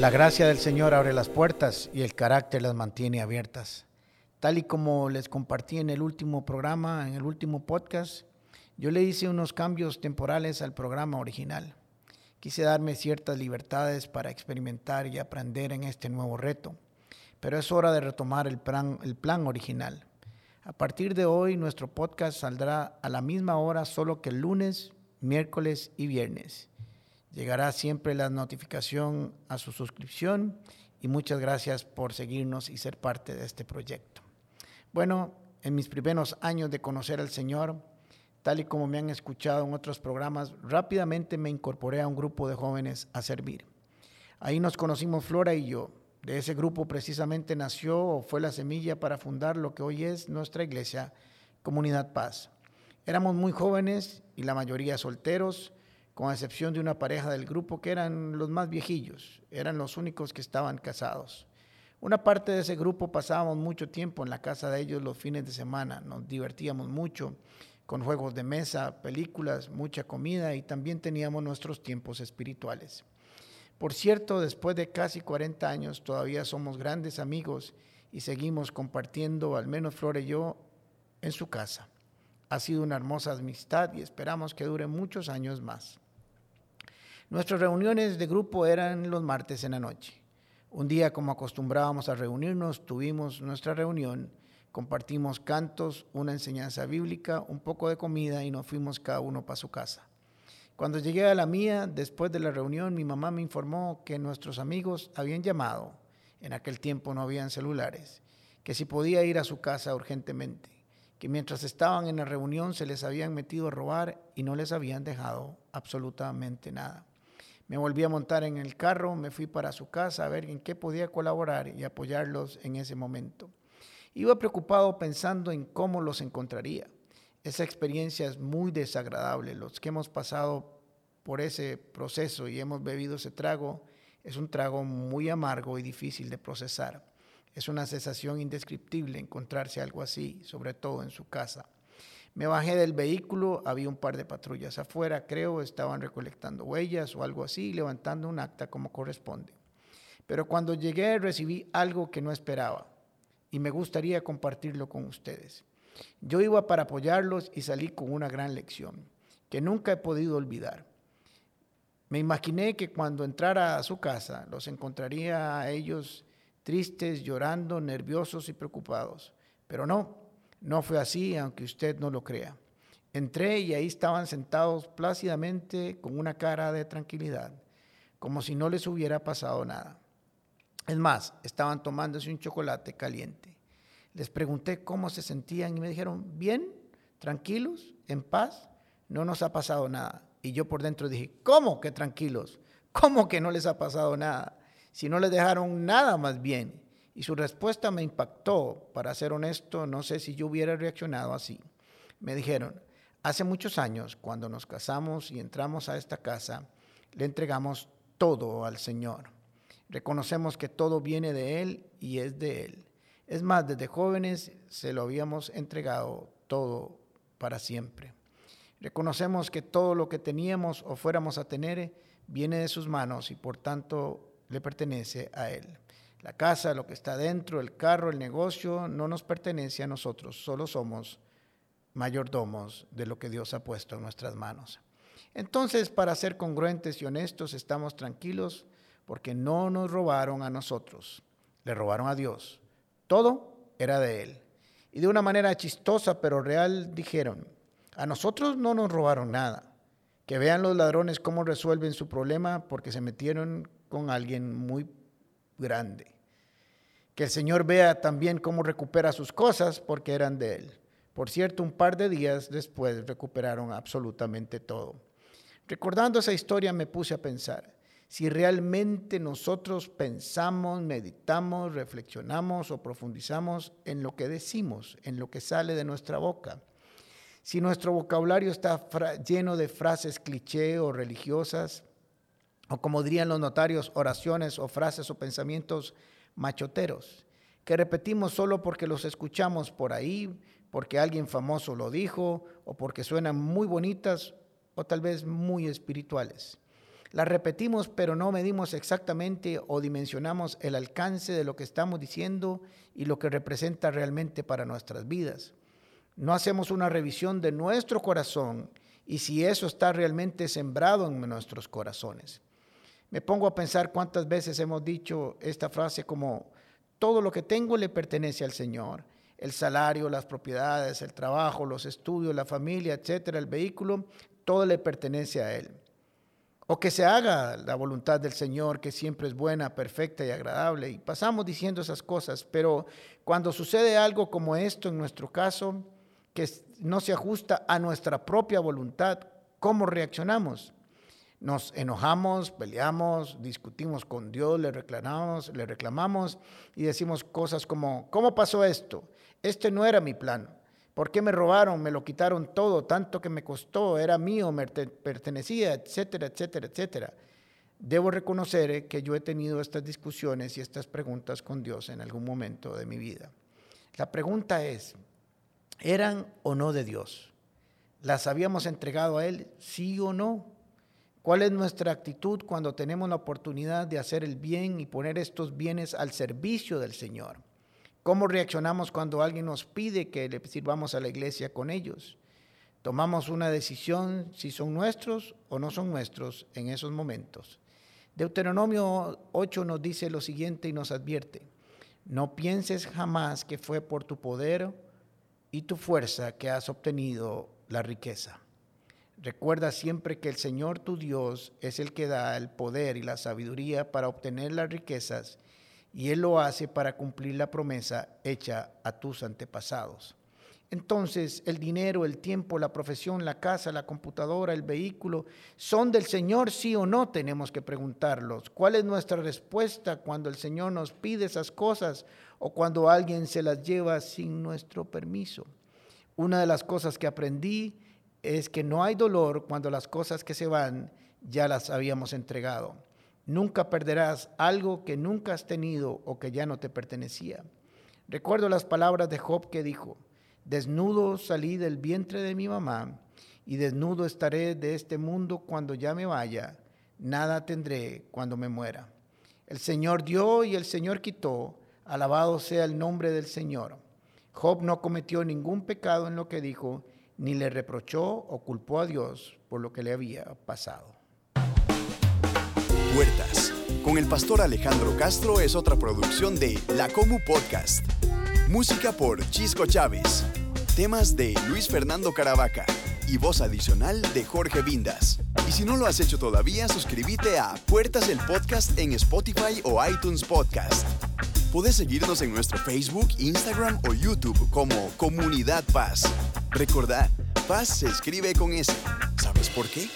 La gracia del Señor abre las puertas y el carácter las mantiene abiertas. Tal y como les compartí en el último programa, en el último podcast, yo le hice unos cambios temporales al programa original. Quise darme ciertas libertades para experimentar y aprender en este nuevo reto, pero es hora de retomar el plan, original. A partir de hoy, nuestro podcast saldrá a la misma hora, solo que el lunes, miércoles y viernes. Llegará siempre la notificación a su suscripción y muchas gracias por seguirnos y ser parte de este proyecto. Bueno, en mis primeros años de conocer al Señor, tal y como me han escuchado en otros programas, rápidamente me incorporé a un grupo de jóvenes a servir. Ahí nos conocimos Flora y yo. De ese grupo precisamente nació o fue la semilla para fundar lo que hoy es nuestra iglesia, Comunidad Paz. Éramos muy jóvenes y la mayoría solteros, con excepción de una pareja del grupo que eran los más viejillos, eran los únicos que estaban casados. Una parte de ese grupo pasábamos mucho tiempo en la casa de ellos los fines de semana, nos divertíamos mucho con juegos de mesa, películas, mucha comida y también teníamos nuestros tiempos espirituales. Por cierto, después de casi 40 años todavía somos grandes amigos y seguimos compartiendo, al menos Flor y yo, en su casa. Ha sido una hermosa amistad y esperamos que dure muchos años más. Nuestras reuniones de grupo eran los martes en la noche. Un día, como acostumbrábamos a reunirnos, tuvimos nuestra reunión, compartimos cantos, una enseñanza bíblica, un poco de comida y nos fuimos cada uno para su casa. Cuando llegué a la mía, después de la reunión, mi mamá me informó que nuestros amigos habían llamado, en aquel tiempo no habían celulares, que si podía ir a su casa urgentemente, que mientras estaban en la reunión se les habían metido a robar y no les habían dejado absolutamente nada. Me volví a montar en el carro, me fui para su casa a ver en qué podía colaborar y apoyarlos en ese momento. Iba preocupado pensando en cómo los encontraría. Esa experiencia es muy desagradable. Los que hemos pasado por ese proceso y hemos bebido ese trago, es un trago muy amargo y difícil de procesar. Es una sensación indescriptible encontrarse algo así, sobre todo en su casa. Me bajé del vehículo, había un par de patrullas afuera, creo, estaban recolectando huellas o algo así, levantando un acta como corresponde. Pero cuando llegué recibí algo que no esperaba y me gustaría compartirlo con ustedes. Yo iba para apoyarlos y salí con una gran lección que nunca he podido olvidar. Me imaginé que cuando entrara a su casa los encontraría a ellos tristes, llorando, nerviosos y preocupados. Pero no, no fue así, aunque usted no lo crea. Entré y ahí estaban sentados plácidamente con una cara de tranquilidad, como si no les hubiera pasado nada. Es más, estaban tomándose un chocolate caliente. Les pregunté cómo se sentían y me dijeron, bien, tranquilos, en paz, no nos ha pasado nada. Y yo por dentro dije, ¿cómo que tranquilos? ¿Cómo que no les ha pasado nada? Si no les dejaron nada más bien. Y su respuesta me impactó, para ser honesto, no sé si yo hubiera reaccionado así. Me dijeron, hace muchos años, cuando nos casamos y entramos a esta casa, le entregamos todo al Señor. Reconocemos que todo viene de Él y es de Él. Es más, desde jóvenes se lo habíamos entregado todo para siempre. Reconocemos que todo lo que teníamos o fuéramos a tener viene de sus manos y por tanto le pertenece a Él. La casa, lo que está dentro, el carro, el negocio, no nos pertenece a nosotros, solo somos mayordomos de lo que Dios ha puesto en nuestras manos. Entonces, para ser congruentes y honestos, estamos tranquilos porque no nos robaron a nosotros, le robaron a Dios. Todo era de Él. Y de una manera chistosa pero real dijeron, a nosotros no nos robaron nada. Que vean los ladrones cómo resuelven su problema porque se metieron con alguien muy grande. Que el Señor vea también cómo recupera sus cosas porque eran de Él. Por cierto, un par de días después recuperaron absolutamente todo. Recordando esa historia me puse a pensar, si realmente nosotros pensamos, meditamos, reflexionamos o profundizamos en lo que decimos, en lo que sale de nuestra boca, si nuestro vocabulario está lleno de frases cliché o religiosas, o como dirían los notarios, oraciones o frases o pensamientos machoteros, que repetimos solo porque los escuchamos por ahí, porque alguien famoso lo dijo, o porque suenan muy bonitas o tal vez muy espirituales. La repetimos, pero no medimos exactamente o dimensionamos el alcance de lo que estamos diciendo y lo que representa realmente para nuestras vidas. No hacemos una revisión de nuestro corazón y si eso está realmente sembrado en nuestros corazones. Me pongo a pensar cuántas veces hemos dicho esta frase como, todo lo que tengo le pertenece al Señor. El salario, las propiedades, el trabajo, los estudios, la familia, etcétera, el vehículo, todo le pertenece a Él. O que se haga la voluntad del Señor, que siempre es buena, perfecta y agradable. Y pasamos diciendo esas cosas, pero cuando sucede algo como esto en nuestro caso, que no se ajusta a nuestra propia voluntad, ¿cómo reaccionamos? Nos enojamos, peleamos, discutimos con Dios, le reclamamos, le reclamamos y decimos cosas como, ¿cómo pasó esto? Este no era mi plan. ¿Por qué me robaron? Me lo quitaron todo, tanto que me costó, era mío, me pertenecía, etcétera, etcétera, etcétera. Debo reconocer que yo he tenido estas discusiones y estas preguntas con Dios en algún momento de mi vida. La pregunta es, ¿eran o no de Dios? ¿Las habíamos entregado a Él, sí o no? ¿Cuál es nuestra actitud cuando tenemos la oportunidad de hacer el bien y poner estos bienes al servicio del Señor? ¿Cómo reaccionamos cuando alguien nos pide que le sirvamos a la iglesia con ellos? Tomamos una decisión si son nuestros o no son nuestros en esos momentos. Deuteronomio 8 nos dice lo siguiente y nos advierte, no pienses jamás que fue por tu poder y tu fuerza que has obtenido la riqueza. Recuerda siempre que el Señor tu Dios es el que da el poder y la sabiduría para obtener las riquezas y Él lo hace para cumplir la promesa hecha a tus antepasados. Entonces, el dinero, el tiempo, la profesión, la casa, la computadora, el vehículo, ¿son del Señor sí o no? Tenemos que preguntarlos. ¿Cuál es nuestra respuesta cuando el Señor nos pide esas cosas o cuando alguien se las lleva sin nuestro permiso? Una de las cosas que aprendí es que no hay dolor cuando las cosas que se van ya las habíamos entregado. Nunca perderás algo que nunca has tenido o que ya no te pertenecía. Recuerdo las palabras de Job que dijo, desnudo salí del vientre de mi mamá y desnudo estaré de este mundo cuando ya me vaya, nada tendré cuando me muera. El Señor dio y el Señor quitó, alabado sea el nombre del Señor. Job no cometió ningún pecado en lo que dijo ni le reprochó o culpó a Dios por lo que le había pasado. Puertas con el pastor Alejandro Castro es otra producción de La Comu Podcast. Música por Chisco Chávez. Temas de Luis Fernando Caravaca y voz adicional de Jorge Vindas. Y si no lo has hecho todavía, suscríbete a Puertas el Podcast en Spotify o iTunes Podcast. Puedes seguirnos en nuestro Facebook, Instagram o YouTube como Comunidad Paz. Recordad, paz se escribe con S. ¿Sabes por qué?